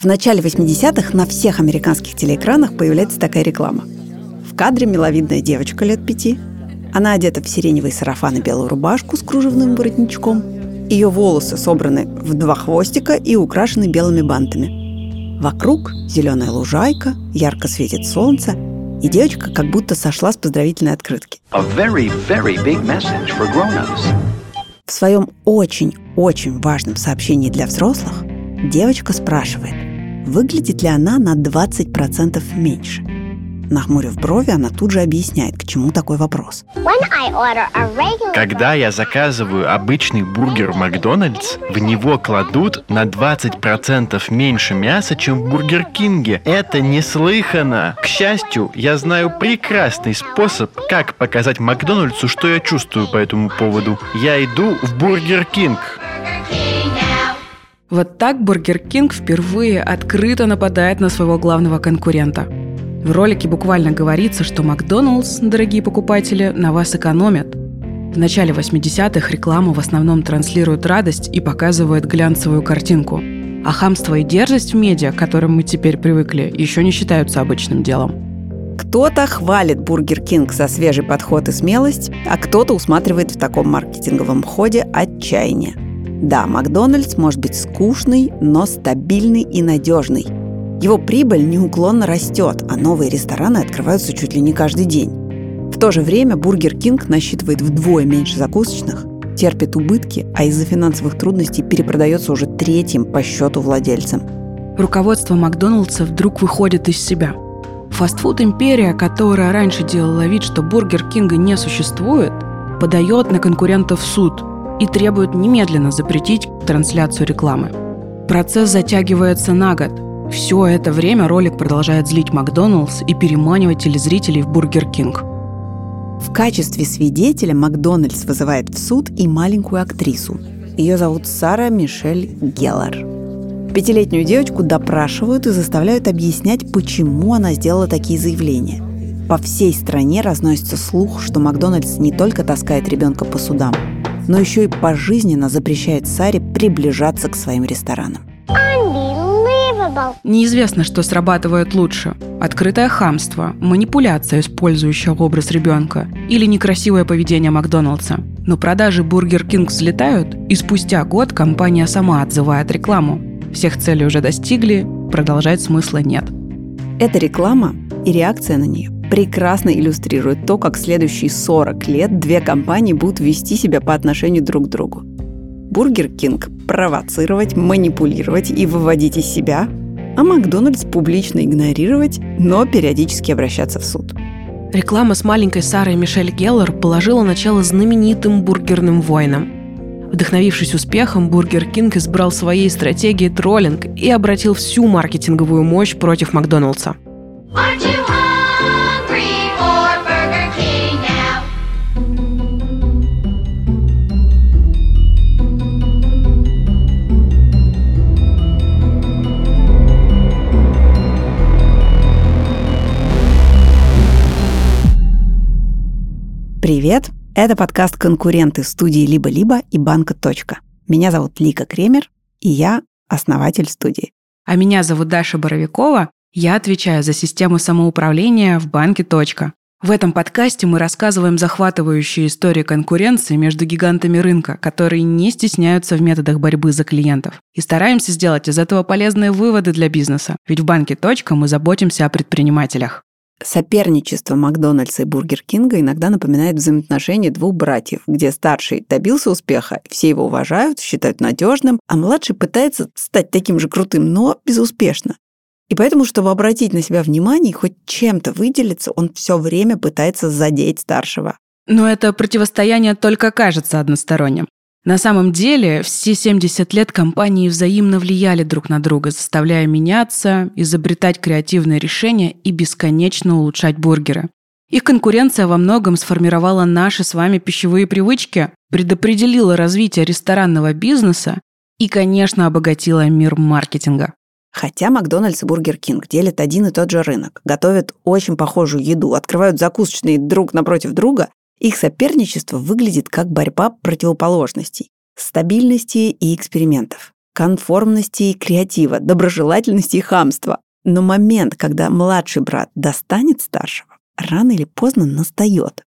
В начале 80-х на всех американских телеэкранах появляется такая реклама. В кадре миловидная девочка лет пяти. Она одета в сиреневый сарафан и белую рубашку с кружевным воротничком. Ее волосы собраны в два хвостика и украшены белыми бантами. Вокруг зеленая лужайка, ярко светит солнце, и девочка как будто сошла с поздравительной открытки. very, very в своем очень-очень важном сообщении для взрослых девочка спрашивает – Выглядит ли она на 20% меньше? Нахмурив брови, она тут же объясняет, к чему такой вопрос. Когда я заказываю обычный бургер в Макдональдс, в него кладут на 20% меньше мяса, чем в Бургер Кинге. Это неслыханно. К счастью, я знаю прекрасный способ, как показать Макдональдсу, что я чувствую по этому поводу. Я иду в Бургер Кинг. Вот так Бургер Кинг впервые открыто нападает на своего главного конкурента. В ролике буквально говорится, что Макдоналдс, дорогие покупатели, на вас экономят. В начале 80-х рекламу в основном транслирует радость и показывает глянцевую картинку. А хамство и дерзость в медиа, к которым мы теперь привыкли, еще не считаются обычным делом. Кто-то хвалит Бургер Кинг за свежий подход и смелость, а кто-то усматривает в таком маркетинговом ходе отчаяние – да, Макдональдс может быть скучный, но стабильный и надежный. Его прибыль неуклонно растет, а новые рестораны открываются чуть ли не каждый день. В то же время Бургер Кинг насчитывает вдвое меньше закусочных, терпит убытки, а из-за финансовых трудностей перепродается уже третьим по счету владельцам. Руководство Макдоналдса вдруг выходит из себя. Фастфуд-империя, которая раньше делала вид, что Бургер Кинга не существует, подает на конкурентов суд – и требуют немедленно запретить трансляцию рекламы. Процесс затягивается на год. Все это время ролик продолжает злить Макдоналдс и переманивать телезрителей в Бургер Кинг. В качестве свидетеля Макдональдс вызывает в суд и маленькую актрису. Ее зовут Сара Мишель Геллар. Пятилетнюю девочку допрашивают и заставляют объяснять, почему она сделала такие заявления. По всей стране разносится слух, что Макдональдс не только таскает ребенка по судам, но еще и пожизненно запрещает Саре приближаться к своим ресторанам. Неизвестно, что срабатывает лучше. Открытое хамство, манипуляция, использующая образ ребенка, или некрасивое поведение Макдоналдса. Но продажи Бургер Кинг взлетают, и спустя год компания сама отзывает рекламу. Всех целей уже достигли, продолжать смысла нет. Эта реклама и реакция на нее прекрасно иллюстрирует то, как следующие 40 лет две компании будут вести себя по отношению друг к другу. Бургер Кинг – провоцировать, манипулировать и выводить из себя, а Макдональдс публично игнорировать, но периодически обращаться в суд. Реклама с маленькой Сарой Мишель Геллер положила начало знаменитым бургерным войнам. Вдохновившись успехом, Бургер Кинг избрал своей стратегией троллинг и обратил всю маркетинговую мощь против Макдоналдса. Привет! Это подкаст «Конкуренты» студии «Либо-либо» и банка «Точка». Меня зовут Лика Кремер, и я основатель студии. А меня зовут Даша Боровикова. Я отвечаю за систему самоуправления в банке «Точка». В этом подкасте мы рассказываем захватывающие истории конкуренции между гигантами рынка, которые не стесняются в методах борьбы за клиентов. И стараемся сделать из этого полезные выводы для бизнеса. Ведь в банке «Точка» мы заботимся о предпринимателях. Соперничество Макдональдса и Бургер Кинга иногда напоминает взаимоотношения двух братьев, где старший добился успеха, все его уважают, считают надежным, а младший пытается стать таким же крутым, но безуспешно. И поэтому, чтобы обратить на себя внимание и хоть чем-то выделиться, он все время пытается задеть старшего. Но это противостояние только кажется односторонним. На самом деле, все 70 лет компании взаимно влияли друг на друга, заставляя меняться, изобретать креативные решения и бесконечно улучшать бургеры. Их конкуренция во многом сформировала наши с вами пищевые привычки, предопределила развитие ресторанного бизнеса и, конечно, обогатила мир маркетинга. Хотя Макдональдс и Бургер Кинг делят один и тот же рынок, готовят очень похожую еду, открывают закусочные друг напротив друга, их соперничество выглядит как борьба противоположностей, стабильности и экспериментов. конформности и креатива, доброжелательности и хамства. Но момент, когда младший брат достанет старшего, рано или поздно настает.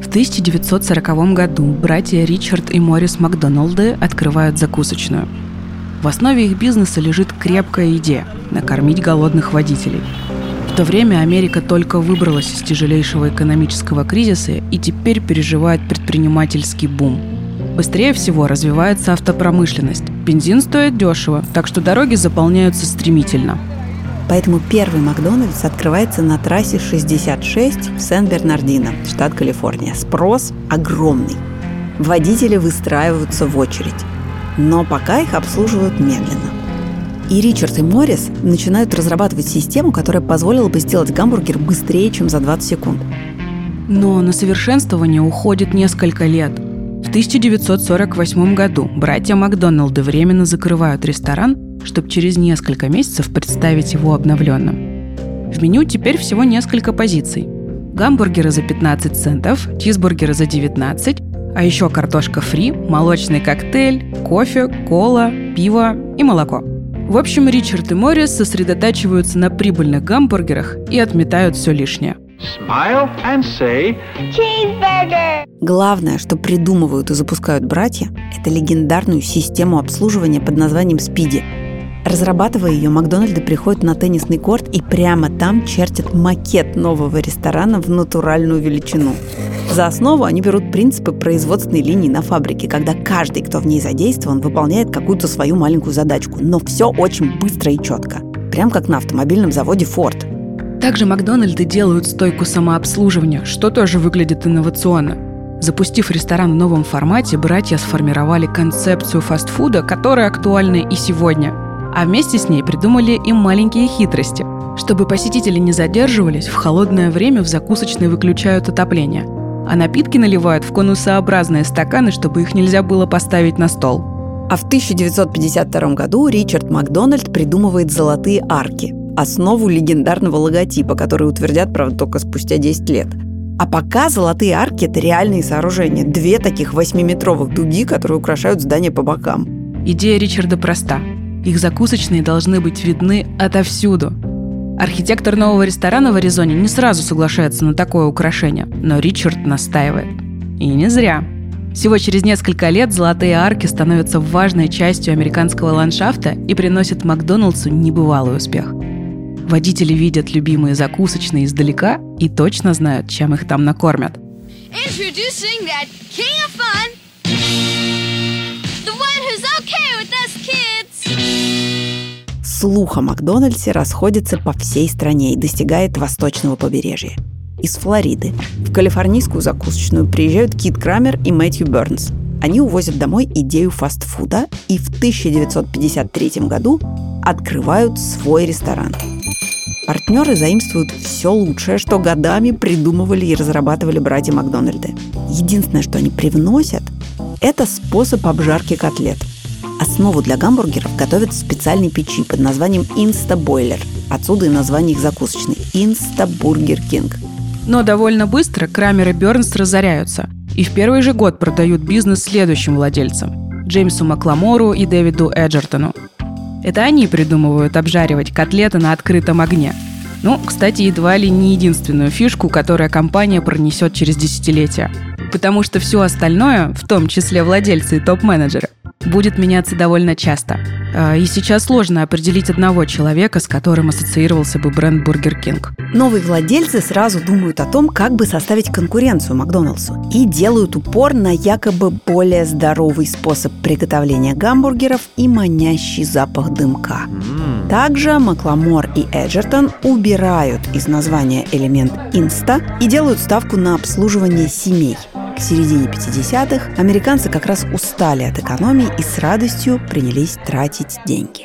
В 1940 году братья Ричард и Морис Макдоналды открывают закусочную. В основе их бизнеса лежит крепкая идея – накормить голодных водителей. В то время Америка только выбралась из тяжелейшего экономического кризиса и теперь переживает предпринимательский бум. Быстрее всего развивается автопромышленность. Бензин стоит дешево, так что дороги заполняются стремительно – Поэтому первый Макдональдс открывается на трассе 66 в Сен-Бернардино, штат Калифорния. Спрос огромный. Водители выстраиваются в очередь. Но пока их обслуживают медленно. И Ричард и Моррис начинают разрабатывать систему, которая позволила бы сделать гамбургер быстрее, чем за 20 секунд. Но на совершенствование уходит несколько лет. В 1948 году братья Макдоналды временно закрывают ресторан чтобы через несколько месяцев представить его обновленным. В меню теперь всего несколько позиций. Гамбургеры за 15 центов, чизбургеры за 19, а еще картошка фри, молочный коктейль, кофе, кола, пиво и молоко. В общем, Ричард и Моррис сосредотачиваются на прибыльных гамбургерах и отметают все лишнее. Smile and say Cheeseburger. Главное, что придумывают и запускают братья, это легендарную систему обслуживания под названием Спиди – Разрабатывая ее, Макдональды приходят на теннисный корт и прямо там чертят макет нового ресторана в натуральную величину. За основу они берут принципы производственной линии на фабрике, когда каждый, кто в ней задействован, выполняет какую-то свою маленькую задачку, но все очень быстро и четко. Прям как на автомобильном заводе Ford. Также Макдональды делают стойку самообслуживания, что тоже выглядит инновационно. Запустив ресторан в новом формате, братья сформировали концепцию фастфуда, которая актуальна и сегодня – а вместе с ней придумали и маленькие хитрости. Чтобы посетители не задерживались, в холодное время в закусочной выключают отопление, а напитки наливают в конусообразные стаканы, чтобы их нельзя было поставить на стол. А в 1952 году Ричард Макдональд придумывает золотые арки, основу легендарного логотипа, который утвердят, правда, только спустя 10 лет. А пока золотые арки – это реальные сооружения. Две таких восьмиметровых дуги, которые украшают здание по бокам. Идея Ричарда проста. Их закусочные должны быть видны отовсюду. Архитектор нового ресторана в Аризоне не сразу соглашается на такое украшение, но Ричард настаивает. И не зря. Всего через несколько лет золотые арки становятся важной частью американского ландшафта и приносят Макдоналдсу небывалый успех. Водители видят любимые закусочные издалека и точно знают, чем их там накормят. Introducing that king of fun, слух о Макдональдсе расходится по всей стране и достигает восточного побережья. Из Флориды в калифорнийскую закусочную приезжают Кит Крамер и Мэтью Бернс. Они увозят домой идею фастфуда и в 1953 году открывают свой ресторан. Партнеры заимствуют все лучшее, что годами придумывали и разрабатывали братья Макдональды. Единственное, что они привносят, это способ обжарки котлет – Основу для гамбургеров готовят в специальной печи под названием Инста-бойлер. Отсюда и название их закусочной – Инста-бургер Кинг. Но довольно быстро Крамер и Бернс разоряются и в первый же год продают бизнес следующим владельцам – Джеймсу Макламору и Дэвиду Эджертону. Это они придумывают обжаривать котлеты на открытом огне. Ну, кстати, едва ли не единственную фишку, которую компания пронесет через десятилетия. Потому что все остальное, в том числе владельцы и топ-менеджеры – будет меняться довольно часто. А, и сейчас сложно определить одного человека, с которым ассоциировался бы бренд Burger King. Новые владельцы сразу думают о том, как бы составить конкуренцию Макдоналдсу и делают упор на якобы более здоровый способ приготовления гамбургеров и манящий запах дымка. Также Макламор и Эджертон убирают из названия элемент «инста» и делают ставку на обслуживание семей – к середине 50-х американцы как раз устали от экономии и с радостью принялись тратить деньги.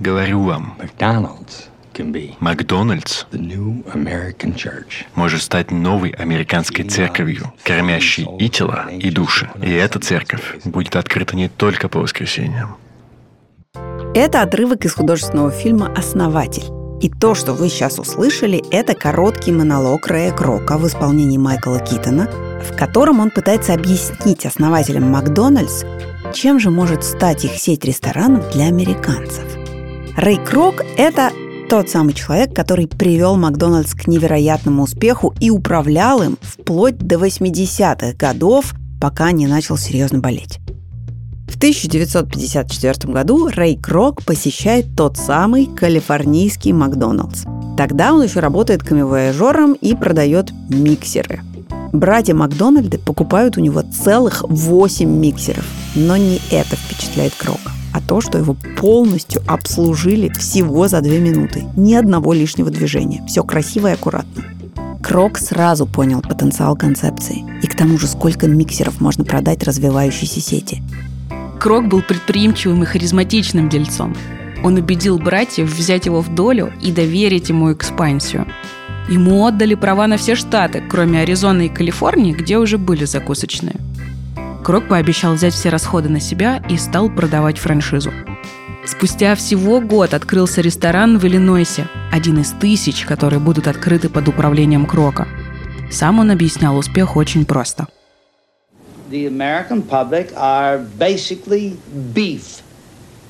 Говорю вам, Макдональдс может стать новой американской церковью, кормящей и тела, и души. И эта церковь будет открыта не только по воскресеньям. Это отрывок из художественного фильма «Основатель». И то, что вы сейчас услышали, это короткий монолог Рэя Крока в исполнении Майкла Китона, в котором он пытается объяснить основателям Макдональдс, чем же может стать их сеть ресторанов для американцев. Рэй Крок – это тот самый человек, который привел Макдональдс к невероятному успеху и управлял им вплоть до 80-х годов, пока не начал серьезно болеть. В 1954 году Рэй Крок посещает тот самый калифорнийский Макдоналдс. Тогда он еще работает камевояжером и продает миксеры. Братья Макдональды покупают у него целых 8 миксеров. Но не это впечатляет Крока, а то, что его полностью обслужили всего за 2 минуты. Ни одного лишнего движения. Все красиво и аккуратно. Крок сразу понял потенциал концепции. И к тому же, сколько миксеров можно продать развивающейся сети. Крок был предприимчивым и харизматичным дельцом. Он убедил братьев взять его в долю и доверить ему экспансию. Ему отдали права на все штаты, кроме Аризоны и Калифорнии, где уже были закусочные. Крок пообещал взять все расходы на себя и стал продавать франшизу. Спустя всего год открылся ресторан в Иллинойсе, один из тысяч, которые будут открыты под управлением Крока. Сам он объяснял успех очень просто – the American public are basically beef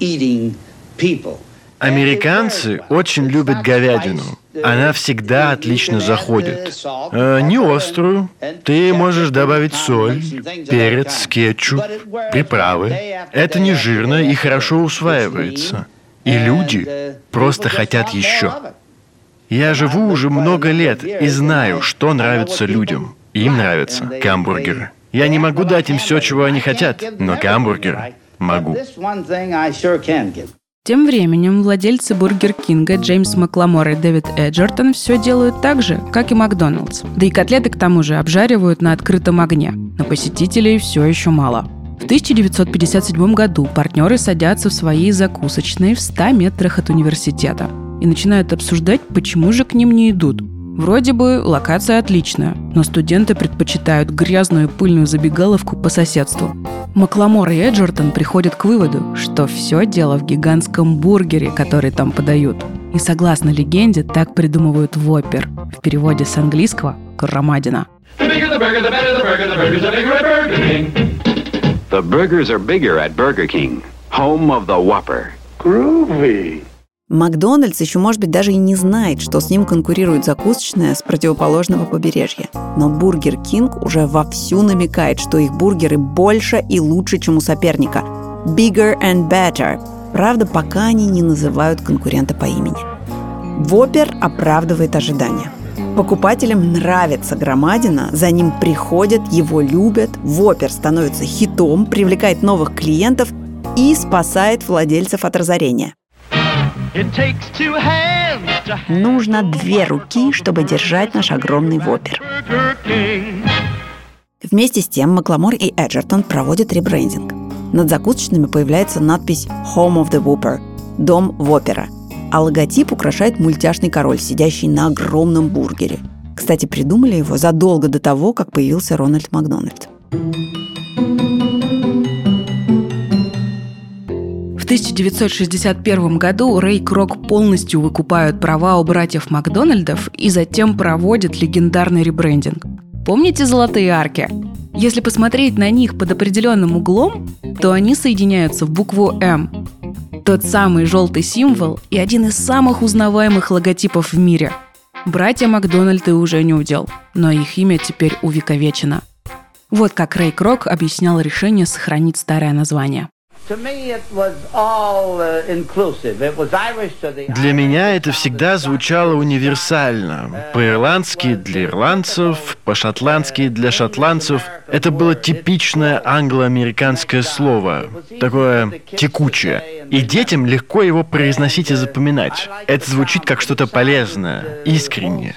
eating people. Американцы очень любят говядину. Она всегда отлично заходит. Э, не острую. Ты можешь добавить соль, перец, кетчуп, приправы. Это не жирно и хорошо усваивается. И люди просто хотят еще. Я живу уже много лет и знаю, что нравится людям. Им нравятся гамбургеры. Я не могу дать им все, чего они хотят, но гамбургер могу. Тем временем владельцы Бургер Кинга Джеймс Макламор и Дэвид Эджертон все делают так же, как и Макдоналдс. Да и котлеты к тому же обжаривают на открытом огне. Но посетителей все еще мало. В 1957 году партнеры садятся в своей закусочной в 100 метрах от университета и начинают обсуждать, почему же к ним не идут. Вроде бы локация отличная, но студенты предпочитают грязную пыльную забегаловку по соседству. Макламор и Эджертон приходят к выводу, что все дело в гигантском бургере, который там подают. И согласно легенде, так придумывают вопер. В переводе с английского «громадина». The burgers are bigger at Burger King, home of the Whopper. Groovy. Макдональдс еще, может быть, даже и не знает, что с ним конкурирует закусочная с противоположного побережья. Но Бургер Кинг уже вовсю намекает, что их бургеры больше и лучше, чем у соперника. Bigger and better. Правда, пока они не называют конкурента по имени. Воппер оправдывает ожидания. Покупателям нравится громадина, за ним приходят, его любят, Воппер становится хитом, привлекает новых клиентов и спасает владельцев от разорения – Нужно две руки, чтобы держать наш огромный вопер. Вместе с тем Макламор и Эджертон проводят ребрендинг. Над закусочными появляется надпись «Home of the Whopper» – «Дом Вопера», а логотип украшает мультяшный король, сидящий на огромном бургере. Кстати, придумали его задолго до того, как появился Рональд Макдональд. В 1961 году Рэй Крок полностью выкупают права у братьев Макдональдов и затем проводят легендарный ребрендинг. Помните золотые арки? Если посмотреть на них под определенным углом, то они соединяются в букву «М». Тот самый желтый символ и один из самых узнаваемых логотипов в мире. Братья Макдональды уже не удел, но их имя теперь увековечено. Вот как Рэй Крок объяснял решение сохранить старое название. Для меня это всегда звучало универсально. По-ирландски для ирландцев, по-шотландски для шотландцев. Это было типичное англо-американское слово, такое текучее. И детям легко его произносить и запоминать. Это звучит как что-то полезное, искреннее.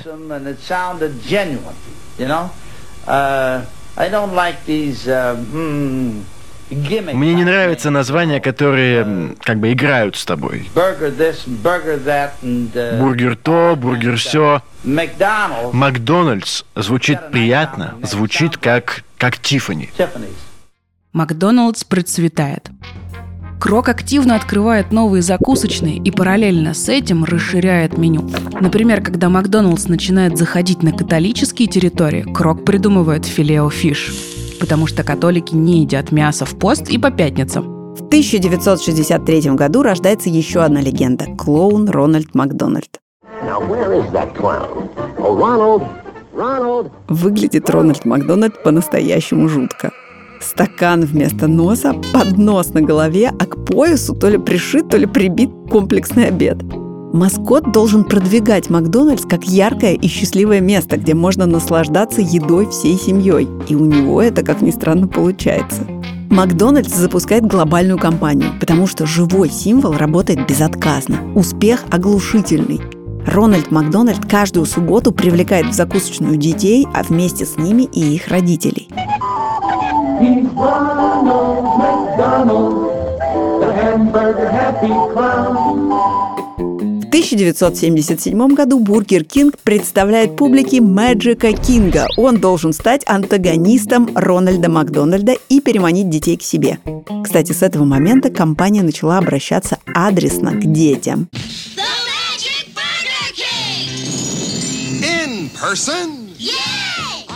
I don't like these, uh, mm, мне не нравятся названия, которые как бы играют с тобой. Uh, бургер то, бургер все. Макдональдс звучит приятно, звучит как, как Тиффани. Макдональдс процветает. Крок активно открывает новые закусочные и параллельно с этим расширяет меню. Например, когда Макдоналдс начинает заходить на католические территории, Крок придумывает филео фиш, потому что католики не едят мясо в пост и по пятницам. В 1963 году рождается еще одна легенда – клоун Рональд Макдональд. Oh! Выглядит Рональд Макдональд по-настоящему жутко. Стакан вместо носа, поднос на голове, а к поясу то ли пришит, то ли прибит комплексный обед. Маскот должен продвигать Макдональдс как яркое и счастливое место, где можно наслаждаться едой всей семьей. И у него это, как ни странно, получается. Макдональдс запускает глобальную кампанию, потому что живой символ работает безотказно. Успех оглушительный. Рональд Макдональд каждую субботу привлекает в закусочную детей, а вместе с ними и их родителей. Ronald McDonald, the hamburger happy clown. В 1977 году Бургер Кинг представляет публике Мэджика Кинга. Он должен стать антагонистом Рональда Макдональда и переманить детей к себе. Кстати, с этого момента компания начала обращаться адресно к детям. The Magic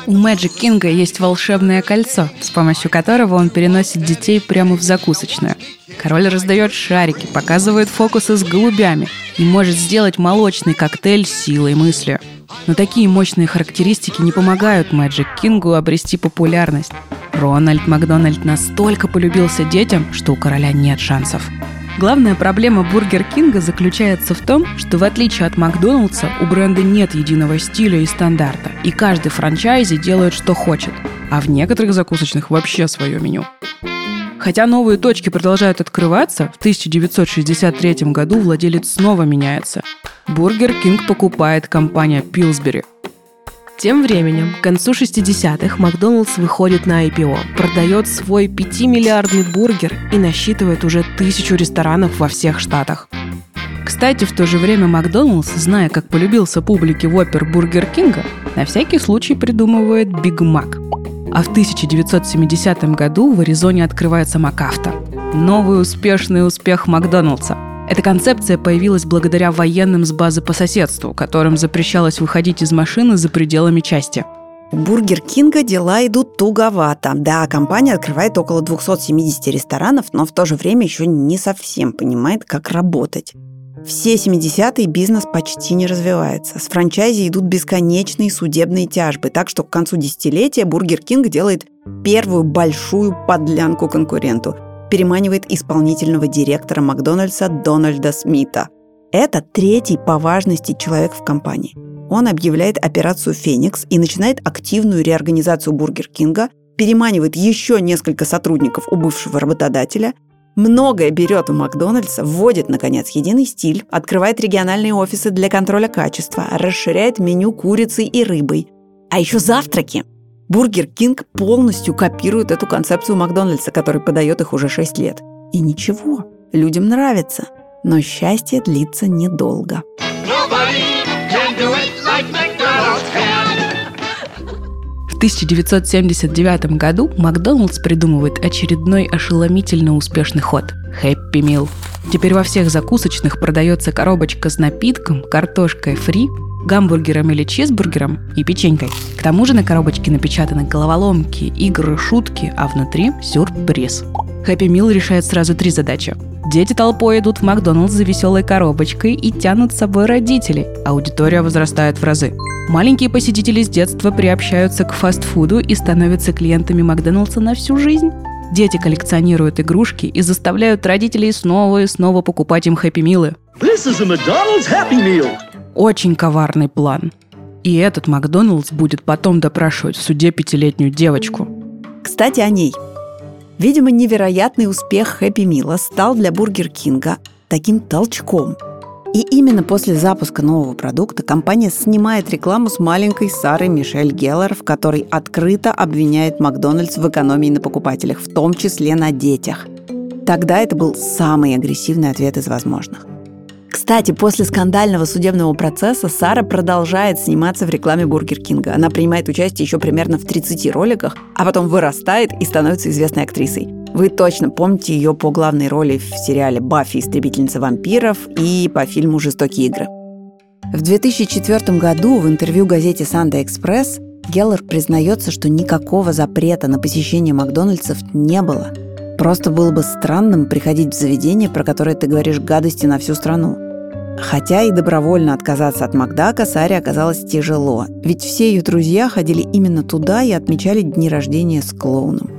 У Мэджик Кинга есть волшебное кольцо, с помощью которого он переносит детей прямо в закусочную. Король раздает шарики, показывает фокусы с голубями и может сделать молочный коктейль силой мысли. Но такие мощные характеристики не помогают Мэджик Кингу обрести популярность. Рональд Макдональд настолько полюбился детям, что у короля нет шансов. Главная проблема Бургер Кинга заключается в том, что в отличие от Макдоналдса у бренда нет единого стиля и стандарта, и каждый франчайзи делает, что хочет, а в некоторых закусочных вообще свое меню. Хотя новые точки продолжают открываться, в 1963 году владелец снова меняется. Бургер Кинг покупает компания Пилсбери. Тем временем, к концу 60-х Макдоналдс выходит на IPO, продает свой 5-миллиардный бургер и насчитывает уже тысячу ресторанов во всех штатах. Кстати, в то же время Макдоналдс, зная, как полюбился публике Воппер Бургер Кинга, на всякий случай придумывает Биг Мак. А в 1970 году в Аризоне открывается Макавто. Новый успешный успех Макдоналдса. Эта концепция появилась благодаря военным с базы по соседству, которым запрещалось выходить из машины за пределами части. У Бургер Кинга дела идут туговато. Да, компания открывает около 270 ресторанов, но в то же время еще не совсем понимает, как работать. Все 70-е бизнес почти не развивается. С франчайзи идут бесконечные судебные тяжбы, так что к концу десятилетия Бургер Кинг делает первую большую подлянку конкуренту – переманивает исполнительного директора Макдональдса Дональда Смита. Это третий по важности человек в компании. Он объявляет операцию «Феникс» и начинает активную реорганизацию Бургер Кинга, переманивает еще несколько сотрудников у бывшего работодателя, многое берет у Макдональдса, вводит, наконец, единый стиль, открывает региональные офисы для контроля качества, расширяет меню курицей и рыбой. А еще завтраки. Бургер Кинг полностью копирует эту концепцию Макдональдса, который подает их уже 6 лет. И ничего, людям нравится. Но счастье длится недолго. В 1979 году Макдоналдс придумывает очередной ошеломительно успешный ход – Happy Meal. Теперь во всех закусочных продается коробочка с напитком, картошкой фри, гамбургером или чизбургером и печенькой. К тому же на коробочке напечатаны головоломки, игры, шутки, а внутри сюрприз. Happy Meal решает сразу три задачи. Дети толпой идут в Макдоналдс за веселой коробочкой и тянут с собой родителей. Аудитория возрастает в разы. Маленькие посетители с детства приобщаются к фастфуду и становятся клиентами Макдоналдса на всю жизнь. Дети коллекционируют игрушки и заставляют родителей снова и снова покупать им хэппи-милы. This is a McDonald's Happy Meal. Очень коварный план. И этот Макдоналдс будет потом допрашивать в суде пятилетнюю девочку. Кстати, о ней. Видимо, невероятный успех Хэппи Мила стал для Бургер Кинга таким толчком. И именно после запуска нового продукта компания снимает рекламу с маленькой Сарой Мишель Геллер, в которой открыто обвиняет Макдональдс в экономии на покупателях, в том числе на детях. Тогда это был самый агрессивный ответ из возможных. Кстати, после скандального судебного процесса Сара продолжает сниматься в рекламе Бургер Кинга. Она принимает участие еще примерно в 30 роликах, а потом вырастает и становится известной актрисой. Вы точно помните ее по главной роли в сериале «Баффи. Истребительница вампиров» и по фильму «Жестокие игры». В 2004 году в интервью газете «Санде Экспресс» Геллер признается, что никакого запрета на посещение Макдональдсов не было. Просто было бы странным приходить в заведение, про которое ты говоришь гадости на всю страну. Хотя и добровольно отказаться от Макдака Саре оказалось тяжело, ведь все ее друзья ходили именно туда и отмечали дни рождения с клоуном.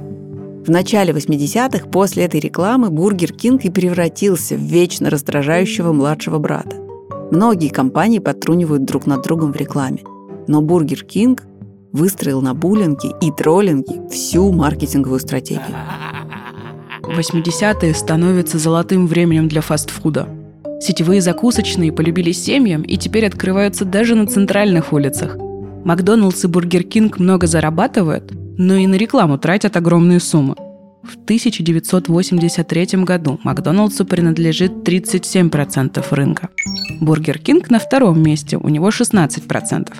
В начале 80-х после этой рекламы Бургер Кинг и превратился в вечно раздражающего младшего брата. Многие компании подтрунивают друг над другом в рекламе. Но Бургер Кинг выстроил на буллинге и троллинге всю маркетинговую стратегию. 80-е становятся золотым временем для фастфуда. Сетевые закусочные полюбились семьям и теперь открываются даже на центральных улицах. Макдоналдс и Бургер Кинг много зарабатывают, но и на рекламу тратят огромные суммы. В 1983 году Макдоналдсу принадлежит 37% рынка. Бургер Кинг на втором месте, у него 16%.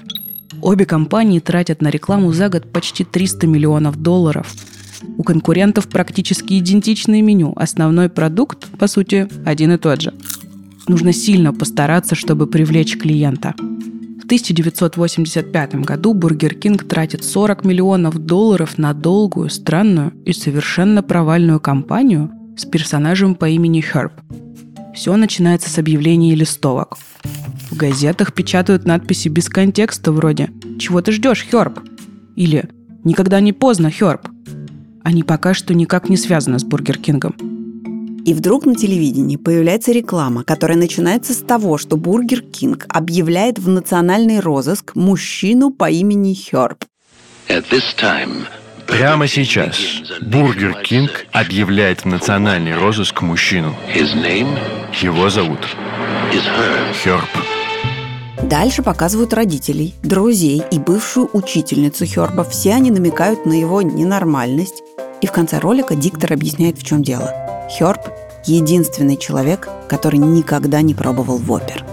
Обе компании тратят на рекламу за год почти 300 миллионов долларов. У конкурентов практически идентичное меню. Основной продукт, по сути, один и тот же. Нужно сильно постараться, чтобы привлечь клиента. В 1985 году Бургер Кинг тратит 40 миллионов долларов на долгую, странную и совершенно провальную кампанию с персонажем по имени Херб. Все начинается с объявлений и листовок. В газетах печатают надписи без контекста вроде «Чего ты ждешь, Херб?» или «Никогда не поздно, Херб». Они пока что никак не связаны с Бургер Кингом. И вдруг на телевидении появляется реклама, которая начинается с того, что Бургер Кинг объявляет в национальный розыск мужчину по имени Херб. Time, Прямо сейчас Бургер Кинг объявляет в национальный розыск мужчину. Его зовут. Херб. Дальше показывают родителей, друзей и бывшую учительницу Херба. Все они намекают на его ненормальность. И в конце ролика диктор объясняет, в чем дело. Херб – единственный человек, который никогда не пробовал вопер.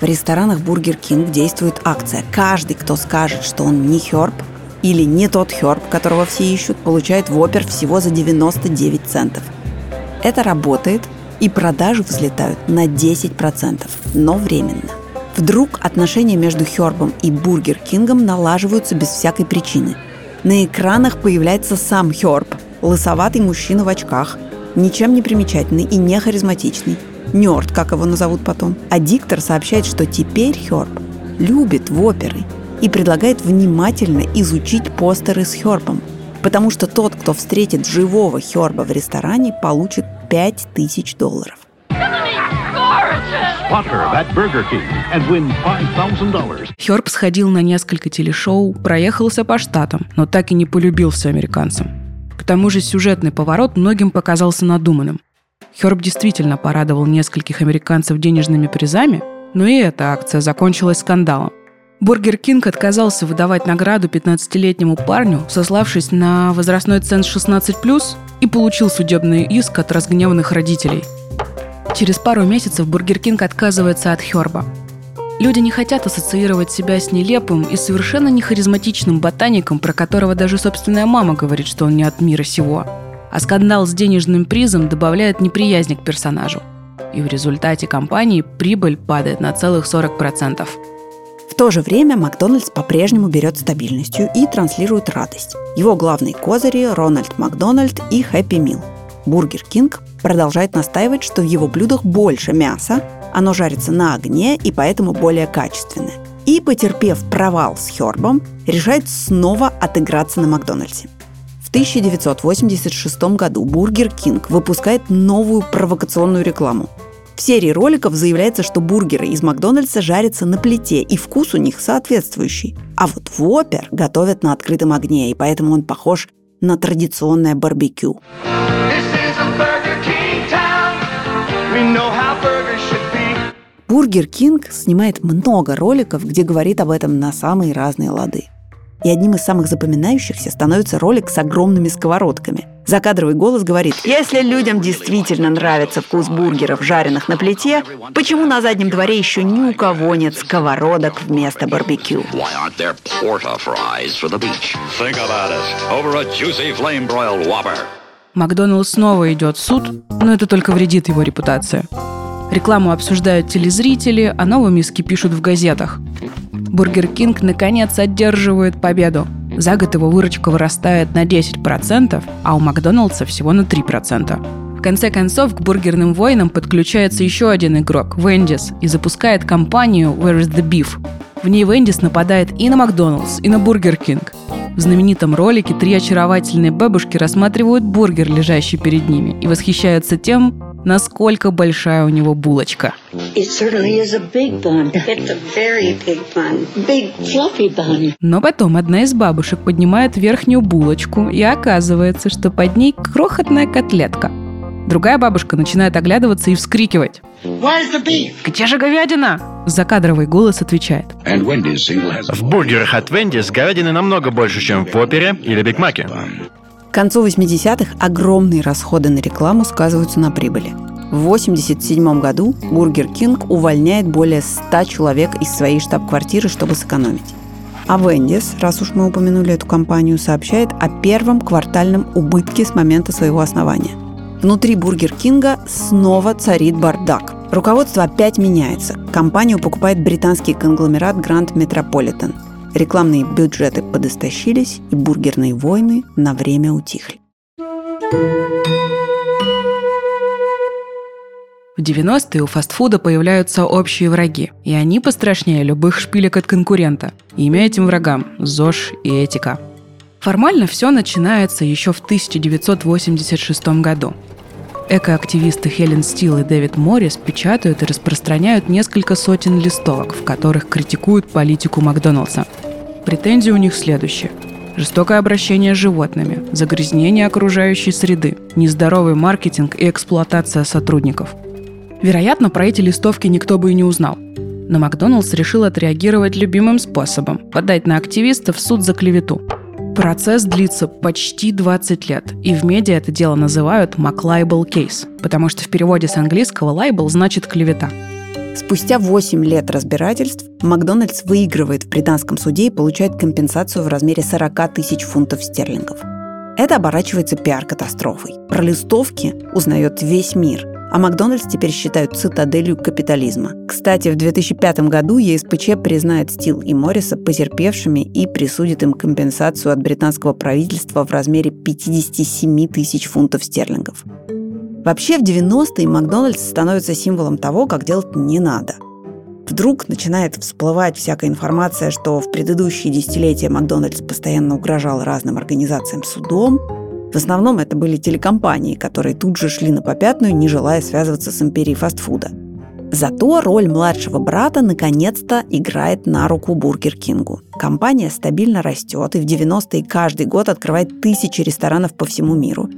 В ресторанах Бургер Кинг действует акция. Каждый, кто скажет, что он не Херб или не тот Херб, которого все ищут, получает вопер всего за 99 центов. Это работает, и продажи взлетают на 10%, но временно. Вдруг отношения между Хербом и Бургер Кингом налаживаются без всякой причины. На экранах появляется сам Херб, лысоватый мужчина в очках, ничем не примечательный и не харизматичный. Nerd, как его назовут потом. А диктор сообщает, что теперь Херб любит воперы и предлагает внимательно изучить постеры с Хербом, потому что тот, кто встретит живого Херба в ресторане, получит 5000 долларов. Херб сходил на несколько телешоу, проехался по штатам, но так и не полюбился американцам. К тому же сюжетный поворот многим показался надуманным. Херб действительно порадовал нескольких американцев денежными призами, но и эта акция закончилась скандалом. Бургер Кинг отказался выдавать награду 15-летнему парню, сославшись на возрастной ценз 16+, и получил судебный иск от разгневанных родителей. Через пару месяцев Бургер Кинг отказывается от Херба. Люди не хотят ассоциировать себя с нелепым и совершенно не харизматичным ботаником, про которого даже собственная мама говорит, что он не от мира сего. А скандал с денежным призом добавляет неприязни к персонажу. И в результате компании прибыль падает на целых 40%. В то же время Макдональдс по-прежнему берет стабильностью и транслирует радость. Его главные козыри – Рональд Макдональд и Хэппи Мил. Бургер Кинг продолжает настаивать, что в его блюдах больше мяса, оно жарится на огне и поэтому более качественное. И, потерпев провал с Хербом, решает снова отыграться на Макдональдсе. В 1986 году Бургер Кинг выпускает новую провокационную рекламу. В серии роликов заявляется, что бургеры из Макдональдса жарятся на плите, и вкус у них соответствующий. А вот Вопер готовят на открытом огне, и поэтому он похож на традиционное барбекю. This Бургер Кинг снимает много роликов, где говорит об этом на самые разные лады. И одним из самых запоминающихся становится ролик с огромными сковородками. Закадровый голос говорит, если людям действительно нравится вкус бургеров, жареных на плите, почему на заднем дворе еще ни у кого нет сковородок вместо барбекю? Why aren't there porta fryers for the beach? Think about it. Over a juicy flame broiled whopper. Макдоналдс снова идет в суд, но это только вредит его репутации. Рекламу обсуждают телезрители, а новые иски пишут в газетах. Бургер Кинг наконец одерживает победу. За год его выручка вырастает на 10%, а у Макдоналдса всего на 3%. В конце концов, к бургерным войнам подключается еще один игрок – Вендис, и запускает кампанию «Where is the beef?». В ней Вендис нападает и на Макдоналдс, и на Бургер Кинг. В знаменитом ролике три очаровательные бабушки рассматривают бургер, лежащий перед ними, и восхищаются тем, насколько большая у него булочка. Но потом одна из бабушек поднимает верхнюю булочку, и оказывается, что под ней крохотная котлетка. Другая бабушка начинает оглядываться и вскрикивать. «Где же говядина?» Закадровый голос отвечает. В бургерах от Вендис говядины намного больше, чем в Вопере или Биг Маке. К концу 80-х огромные расходы на рекламу сказываются на прибыли. В 1987 году Бургер Кинг увольняет более 100 человек из своей штаб-квартиры, чтобы сэкономить. А Вендис, раз уж мы упомянули эту компанию, сообщает о первом квартальном убытке с момента своего основания. Внутри Бургер Кинга снова царит бардак. Руководство опять меняется. Компанию покупает британский конгломерат Grand Metropolitan. Рекламные бюджеты подостащились, и бургерные войны на время утихли. В 90-е у фастфуда появляются общие враги, и они пострашнее любых шпилек от конкурента. Имя этим врагам – ЗОЖ и этика. Формально все начинается еще в 1986 году. Экоактивисты Хелен Стил и Дэвид Моррис печатают и распространяют несколько сотен листовок, в которых критикуют политику Макдоналдса. Претензии у них следующие. Жестокое обращение с животными, загрязнение окружающей среды, нездоровый маркетинг и эксплуатация сотрудников. Вероятно, про эти листовки никто бы и не узнал. Но Макдоналдс решил отреагировать любимым способом – подать на активистов в суд за клевету. Процесс длится почти 20 лет, и в медиа это дело называют «McLibel Case», потому что в переводе с английского «libel» значит «клевета». Спустя 8 лет разбирательств Макдональдс выигрывает в британском суде и получает компенсацию в размере 40 тысяч фунтов стерлингов. Это оборачивается пиар-катастрофой. Про листовки узнает весь мир, а Макдональдс теперь считают цитаделью капитализма. Кстати, в 2005 году ЕСПЧ признает Стил и Морриса потерпевшими и присудит им компенсацию от британского правительства в размере 57 тысяч фунтов стерлингов. Вообще в 90-е Макдональдс становится символом того, как делать не надо. Вдруг начинает всплывать всякая информация, что в предыдущие десятилетия Макдональдс постоянно угрожал разным организациям судом. В основном это были телекомпании, которые тут же шли на попятную, не желая связываться с империей фастфуда. Зато роль младшего брата наконец-то играет на руку Бургер Кингу. Компания стабильно растет и в 90-е каждый год открывает тысячи ресторанов по всему миру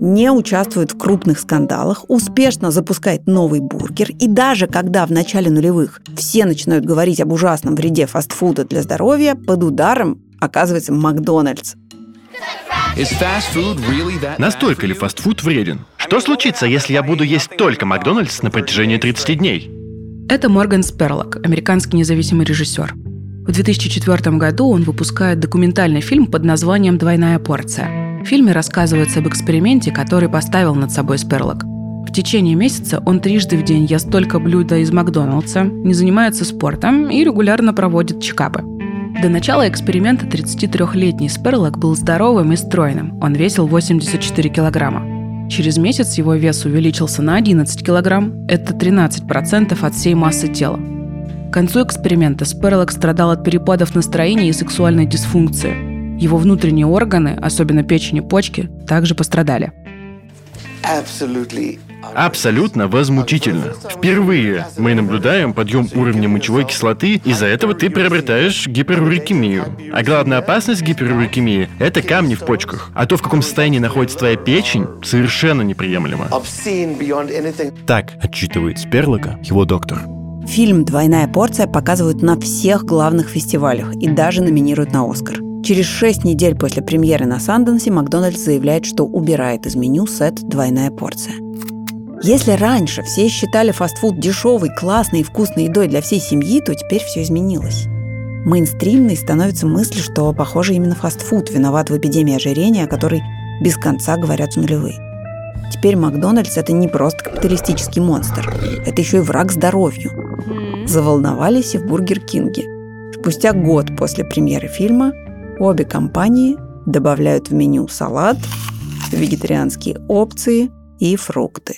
не участвует в крупных скандалах, успешно запускает новый бургер, и даже когда в начале нулевых все начинают говорить об ужасном вреде фастфуда для здоровья, под ударом оказывается Макдональдс. Настолько ли фастфуд вреден? Что случится, если я буду есть только Макдональдс на протяжении 30 дней? Это Морган Сперлок, американский независимый режиссер. В 2004 году он выпускает документальный фильм под названием «Двойная порция». В фильме рассказывается об эксперименте, который поставил над собой Сперлок. В течение месяца он трижды в день ест только блюда из Макдоналдса, не занимается спортом и регулярно проводит чекапы. До начала эксперимента 33-летний Сперлок был здоровым и стройным. Он весил 84 килограмма. Через месяц его вес увеличился на 11 килограмм. Это 13% от всей массы тела. К концу эксперимента Сперлок страдал от перепадов настроения и сексуальной дисфункции. Его внутренние органы, особенно печень и почки, также пострадали. Абсолютно возмутительно. Впервые мы наблюдаем подъем уровня мочевой кислоты, из-за этого ты приобретаешь гиперурикемию. А главная опасность гиперурикемии – это камни в почках. А то, в каком состоянии находится твоя печень, совершенно неприемлемо. Так отчитывает Сперлока его доктор. Фильм «Двойная порция» показывают на всех главных фестивалях и даже номинируют на «Оскар». Через шесть недель после премьеры на Санденсе Макдональдс заявляет, что убирает из меню сет «Двойная порция». Если раньше все считали фастфуд дешевой, классной и вкусной едой для всей семьи, то теперь все изменилось. Мейнстримной становится мысль, что, похоже, именно фастфуд виноват в эпидемии ожирения, который без конца говорят в нулевые. Теперь Макдональдс – это не просто капиталистический монстр, это еще и враг здоровью. Заволновались и в Бургер Кинге. Спустя год после премьеры фильма обе компании добавляют в меню салат, вегетарианские опции и фрукты.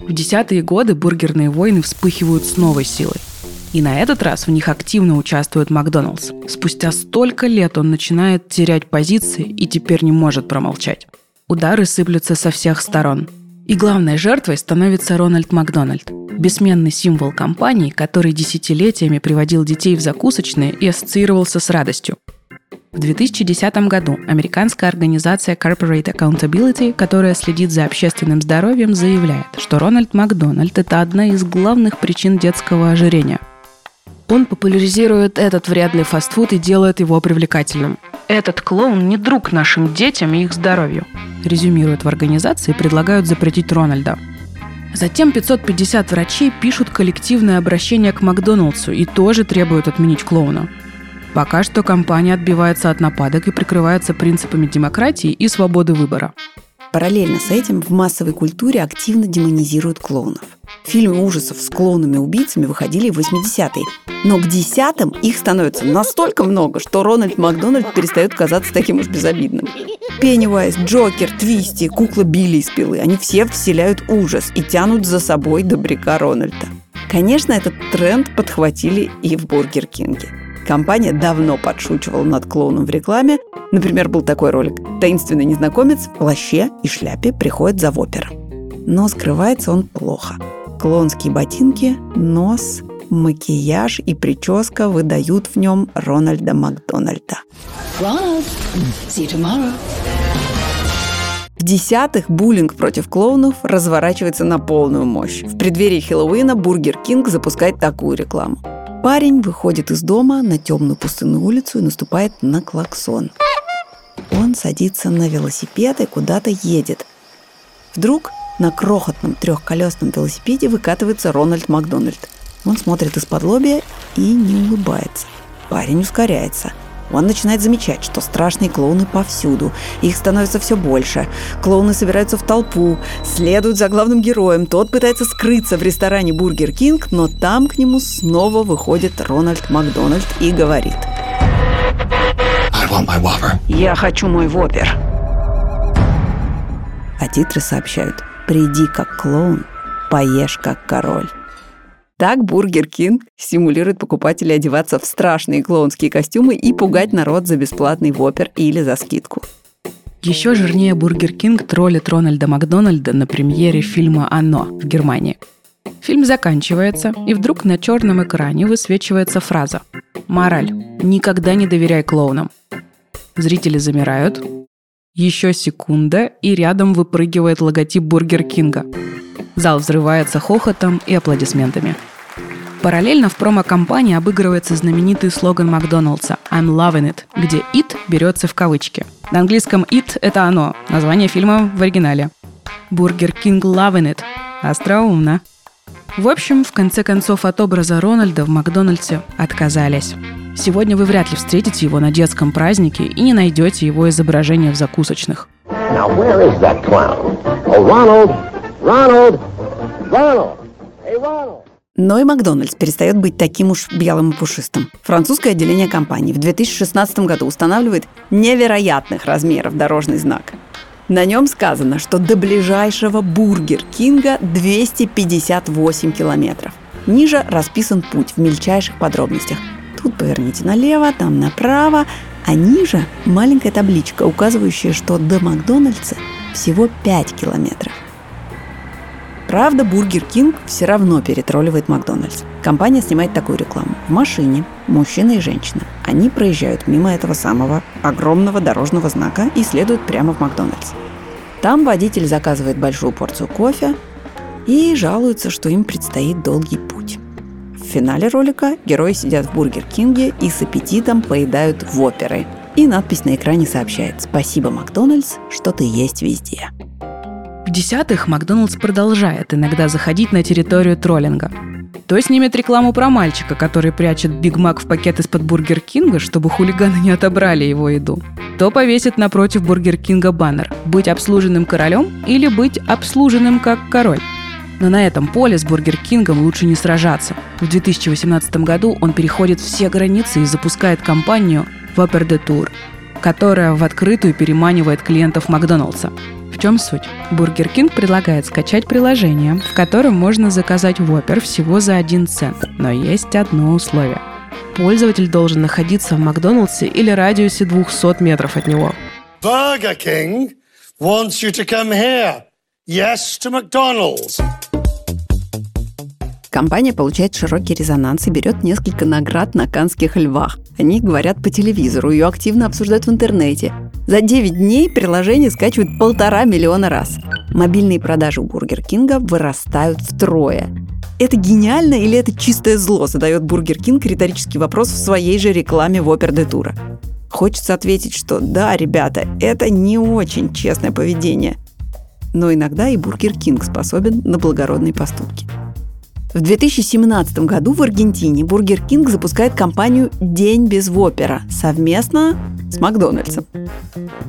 В десятые годы бургерные войны вспыхивают с новой силой. И на этот раз в них активно участвует Макдоналдс. Спустя столько лет он начинает терять позиции и теперь не может промолчать. Удары сыплются со всех сторон. И главной жертвой становится Рональд Макдональд, бессменный символ компании, который десятилетиями приводил детей в закусочные и ассоциировался с радостью. В 2010 году американская организация Corporate Accountability, которая следит за общественным здоровьем, заявляет, что Рональд Макдональд – это одна из главных причин детского ожирения. Он популяризирует этот вредный фастфуд и делает его привлекательным. Этот клоун не друг нашим детям и их здоровью. Резюмируют в организации и предлагают запретить Рональда. Затем 550 врачей пишут коллективное обращение к Макдоналдсу и тоже требуют отменить клоуна. Пока что компания отбивается от нападок и прикрывается принципами демократии и свободы выбора. Параллельно с этим в массовой культуре активно демонизируют клоунов. Фильмы ужасов с клоунами-убийцами выходили в 80-е, но к десятым их становится настолько много, что Рональд Макдональд перестает казаться таким уж безобидным. Пеннивайз, Джокер, Твисти, кукла Билли из пилы – они все вселяют ужас и тянут за собой добряка Рональда. Конечно, этот тренд подхватили и в Бургер Кинге. Компания давно подшучивала над клоуном в рекламе. Например, был такой ролик. Таинственный незнакомец в плаще и шляпе приходит за вопер. Но скрывается он плохо. Клоунские ботинки, нос, макияж и прическа выдают в нем Рональда Макдональда. Ronald, see you tomorrow. В десятых буллинг против клоунов разворачивается на полную мощь. В преддверии Хэллоуина Бургер Кинг запускает такую рекламу. Парень выходит из дома на темную пустынную улицу и наступает на клаксон. Он садится на велосипед и куда-то едет. Вдруг на крохотном трехколесном велосипеде выкатывается Рональд Макдональд. Он смотрит исподлобья и не улыбается. Парень ускоряется – он начинает замечать, что страшные клоуны повсюду. Их становится все больше. Клоуны собираются в толпу, следуют за главным героем. Тот пытается скрыться в ресторане Бургер Кинг, но там к нему снова выходит Рональд Макдональд и говорит. Я хочу мой вопер. А титры сообщают. Приди как клоун, поешь как король. Так Бургер Кинг стимулирует покупателей одеваться в страшные клоунские костюмы и пугать народ за бесплатный вопер или за скидку. Еще жирнее Бургер Кинг троллит Рональда Макдональда на премьере фильма «Оно» в Германии. Фильм заканчивается, и вдруг на черном экране высвечивается фраза «Мораль. Никогда не доверяй клоунам». Зрители замирают. Еще секунда, и рядом выпрыгивает логотип Бургер Кинга. Зал взрывается хохотом и аплодисментами. Параллельно в промо-кампании обыгрывается знаменитый слоган Макдоналдса «I'm loving it», где «it» берется в кавычки. На английском «it» — это оно, название фильма в оригинале. «Бургер Кинг loving it». Остроумно. В общем, в конце концов от образа Рональда в Макдональдсе отказались. Сегодня вы вряд ли встретите его на детском празднике и не найдете его изображение в закусочных. Now where is that clown? Oh, Ronald! Ronald! Но и Макдональдс перестает быть таким уж белым и пушистым. Французское отделение компании в 2016 году устанавливает невероятных размеров дорожный знак. На нем сказано, что до ближайшего Бургер Кинга 258 километров. Ниже расписан путь в мельчайших подробностях. Тут поверните налево, там направо, а ниже маленькая табличка, указывающая, что до Макдональдса всего 5 километров. Правда, Бургер Кинг все равно перетролливает Макдональдс. Компания снимает такую рекламу. В машине мужчина и женщина. Они проезжают мимо этого самого огромного дорожного знака и следуют прямо в Макдональдс. Там водитель заказывает большую порцию кофе и жалуется, что им предстоит долгий путь. В финале ролика герои сидят в Бургер Кинге и с аппетитом поедают воперы. И надпись на экране сообщает «Спасибо, Макдональдс, что ты есть везде». В десятых Макдоналдс продолжает иногда заходить на территорию троллинга. То снимет рекламу про мальчика, который прячет Биг Мак в пакет из-под Бургер Кинга, чтобы хулиганы не отобрали его еду. То повесит напротив Бургер Кинга баннер «Быть обслуженным королем» или «Быть обслуженным как король». Но на этом поле с Бургер Кингом лучше не сражаться. В 2018 году он переходит все границы и запускает кампанию Whopper Detour, которая в открытую переманивает клиентов Макдоналдса. В чем суть? Бургер Кинг предлагает скачать приложение, в котором можно заказать Whopper всего за 1 цент. Но есть одно условие. Пользователь должен находиться в Макдоналдсе или радиусе 200 метров от него. Burger King wants you to come here. Yes to McDonald's. Компания получает широкий резонанс и берет несколько наград на каннских львах. О ней говорят по телевизору, ее активно обсуждают в интернете. За 9 дней приложение скачивают полтора миллиона раз. Мобильные продажи у Бургер Кинга вырастают втрое. Это гениально или это чистое зло, задает Бургер Кинг риторический вопрос в своей же рекламе Whopper Detour 'а. Хочется ответить, что да, ребята, это не очень честное поведение. Но иногда и Бургер Кинг способен на благородные поступки. В 2017 году в Аргентине Бургер Кинг запускает кампанию «День без Вопера» совместно с Макдональдсом.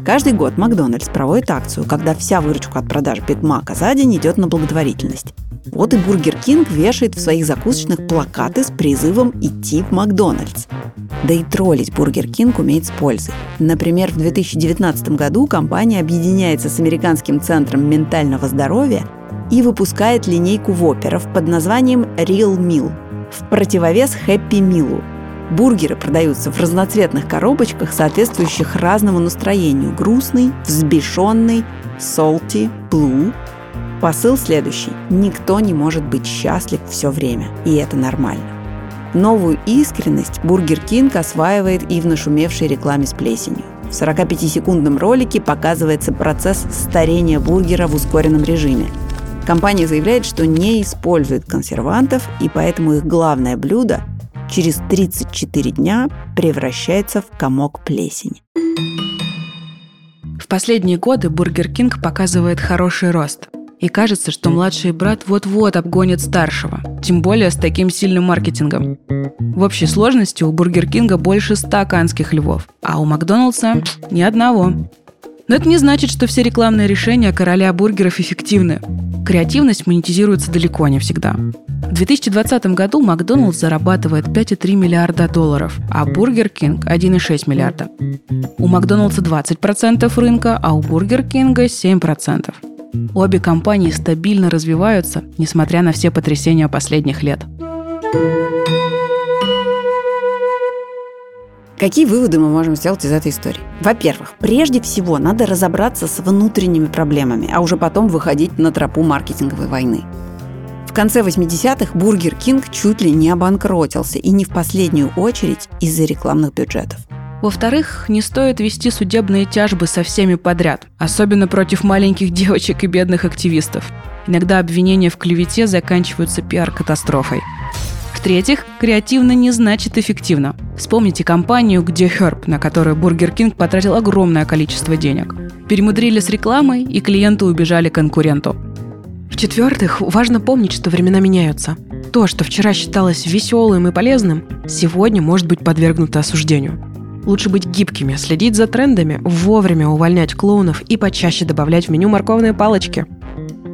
Каждый год Макдональдс проводит акцию, когда вся выручка от продаж Биг Мака за день идет на благотворительность. Вот и Бургер Кинг вешает в своих закусочных плакаты с призывом идти в Макдональдс. Да и троллить Бургер Кинг умеет с пользой. Например, в 2019 году компания объединяется с Американским центром ментального здоровья и выпускает линейку воперов под названием Real Meal в противовес Happy Meal. Бургеры продаются в разноцветных коробочках, соответствующих разному настроению. Грустный, взбешенный, salty, blue. Посыл следующий. Никто не может быть счастлив все время, и это нормально. Новую искренность Бургер Кинг осваивает и в нашумевшей рекламе с плесенью. В 45-секундном ролике показывается процесс старения бургера в ускоренном режиме – Компания заявляет, что не использует консервантов, и поэтому их главное блюдо через 34 дня превращается в комок плесени. В последние годы Бургер Кинг показывает хороший рост. И кажется, что младший брат вот-вот обгонит старшего, тем более с таким сильным маркетингом. В общей сложности у Бургер Кинга больше 100 каннских львов, а у Макдоналдса ни одного. Но это не значит, что все рекламные решения короля бургеров эффективны. Креативность монетизируется далеко не всегда. В 2020 году Макдоналдс зарабатывает 5,3 миллиарда долларов, а Бургер Кинг 1,6 миллиарда. У Макдоналдса 20% рынка, а у Бургер Кинга 7%. Обе компании стабильно развиваются, несмотря на все потрясения последних лет. Какие выводы мы можем сделать из этой истории? Во-первых, прежде всего надо разобраться с внутренними проблемами, а уже потом выходить на тропу маркетинговой войны. В конце 80-х Бургер Кинг чуть ли не обанкротился, и не в последнюю очередь из-за рекламных бюджетов. Во-вторых, не стоит вести судебные тяжбы со всеми подряд, особенно против маленьких девочек и бедных активистов. Иногда обвинения в клевете заканчиваются пиар-катастрофой. В-третьих, креативно не значит эффективно. Вспомните кампанию «Где Herb», на которую Бургер Кинг потратил огромное количество денег. Перемудрили с рекламой, и клиенты убежали к конкуренту. В-четвертых, важно помнить, что времена меняются. То, что вчера считалось веселым и полезным, сегодня может быть подвергнуто осуждению. Лучше быть гибкими, следить за трендами, вовремя увольнять клоунов и почаще добавлять в меню морковные палочки –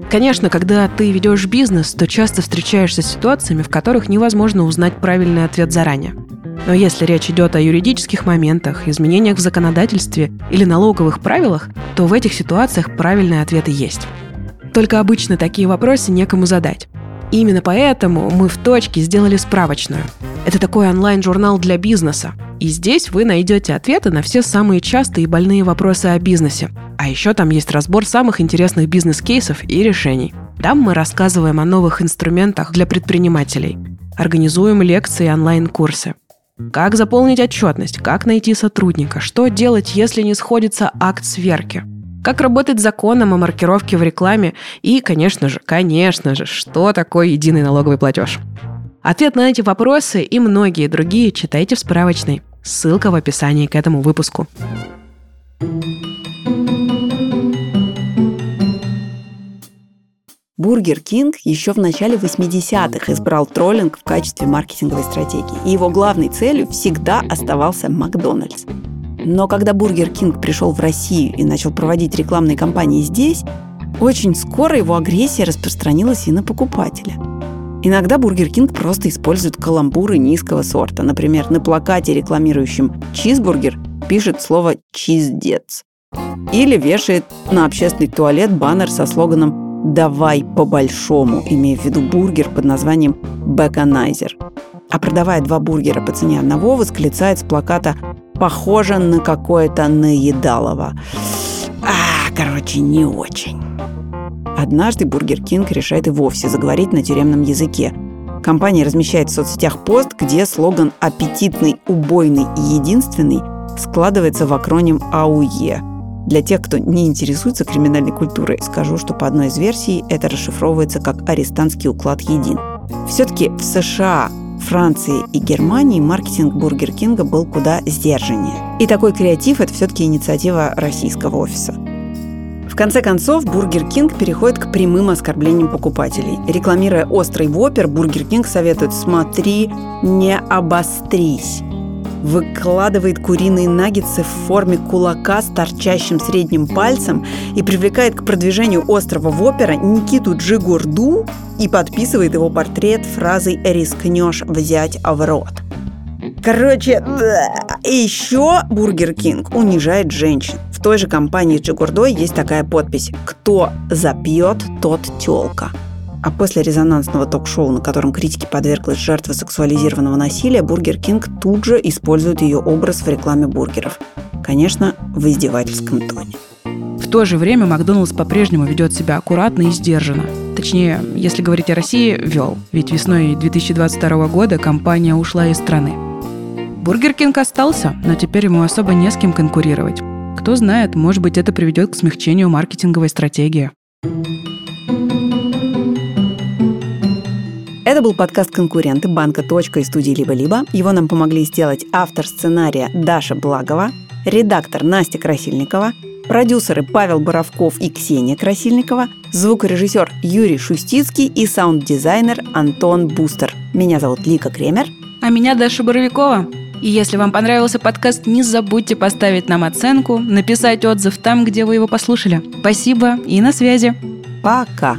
Конечно, когда ты ведешь бизнес, то часто встречаешься с ситуациями, в которых невозможно узнать правильный ответ заранее. Но если речь идет о юридических моментах, изменениях в законодательстве или налоговых правилах, то в этих ситуациях правильные ответы есть. Только обычно такие вопросы некому задать. И именно поэтому мы в точке сделали справочную. Это такой онлайн-журнал для бизнеса. И здесь вы найдете ответы на все самые частые и больные вопросы о бизнесе. А еще там есть разбор самых интересных бизнес-кейсов и решений. Там мы рассказываем о новых инструментах для предпринимателей. Организуем лекции и онлайн-курсы. Как заполнить отчетность, как найти сотрудника, что делать, если не сходится акт сверки – как работать законом о маркировке в рекламе и, конечно же, конечно же, что такое единый налоговый платеж. Ответ на эти вопросы и многие другие читайте в справочной. Ссылка в описании к этому выпуску. Бургер Кинг еще в начале 80-х избрал троллинг в качестве маркетинговой стратегии, и его главной целью всегда оставался Макдональдс. Но когда Бургер Кинг пришел в Россию и начал проводить рекламные кампании здесь, очень скоро его агрессия распространилась и на покупателя. Иногда Бургер Кинг просто использует каламбуры низкого сорта. Например, на плакате, рекламирующем чизбургер, пишет слово «чиздец». Или вешает на общественный туалет баннер со слоганом «давай по-большому», имея в виду бургер под названием «бэконайзер». А продавая два бургера по цене одного, восклицает с плаката «похоже на какое-то наедалово». А, короче, не очень. Однажды Бургер Кинг решает и вовсе заговорить на тюремном языке. Компания размещает в соцсетях пост, где слоган «аппетитный, убойный и единственный» складывается в акроним АУЕ – для тех, кто не интересуется криминальной культурой, скажу, что по одной из версий это расшифровывается как «арестантский уклад един». Все-таки в США, Франции и Германии маркетинг Бургер Кинга был куда сдержаннее. И такой креатив – это все-таки инициатива российского офиса. В конце концов, Бургер Кинг переходит к прямым оскорблениям покупателей. Рекламируя острый воппер, Бургер Кинг советует «смотри, не обострись» выкладывает куриные наггетсы в форме кулака с торчащим средним пальцем и привлекает к продвижению острого воппера Никиту Джигурду и подписывает его портрет фразой «рискнешь взять в рот». Короче, да. И еще Бургер Кинг унижает женщин. В той же кампании с Джигурдой есть такая подпись «Кто запьет, тот телка». А после резонансного ток-шоу, на котором критики подверглась жертва сексуализированного насилия, Бургер Кинг тут же использует ее образ в рекламе бургеров. Конечно, в издевательском тоне. В то же время Макдоналдс по-прежнему ведет себя аккуратно и сдержанно. Точнее, если говорить о России, вел. Ведь весной 2022 года компания ушла из страны. Бургер Кинг остался, но теперь ему особо не с кем конкурировать. Кто знает, может быть, это приведет к смягчению маркетинговой стратегии. Это был подкаст «Конкуренты» банка «Точка» и студии «Либо-либо». Его нам помогли сделать автор сценария Даша Благова, редактор Настя Красильникова, продюсеры Павел Боровков и Ксения Красильникова, звукорежиссер Юрий Шустицкий и саунд-дизайнер Антон Бустер. Меня зовут Лика Кремер. А меня Даша Боровикова. И если вам понравился подкаст, не забудьте поставить нам оценку, написать отзыв там, где вы его послушали. Спасибо и на связи. Пока.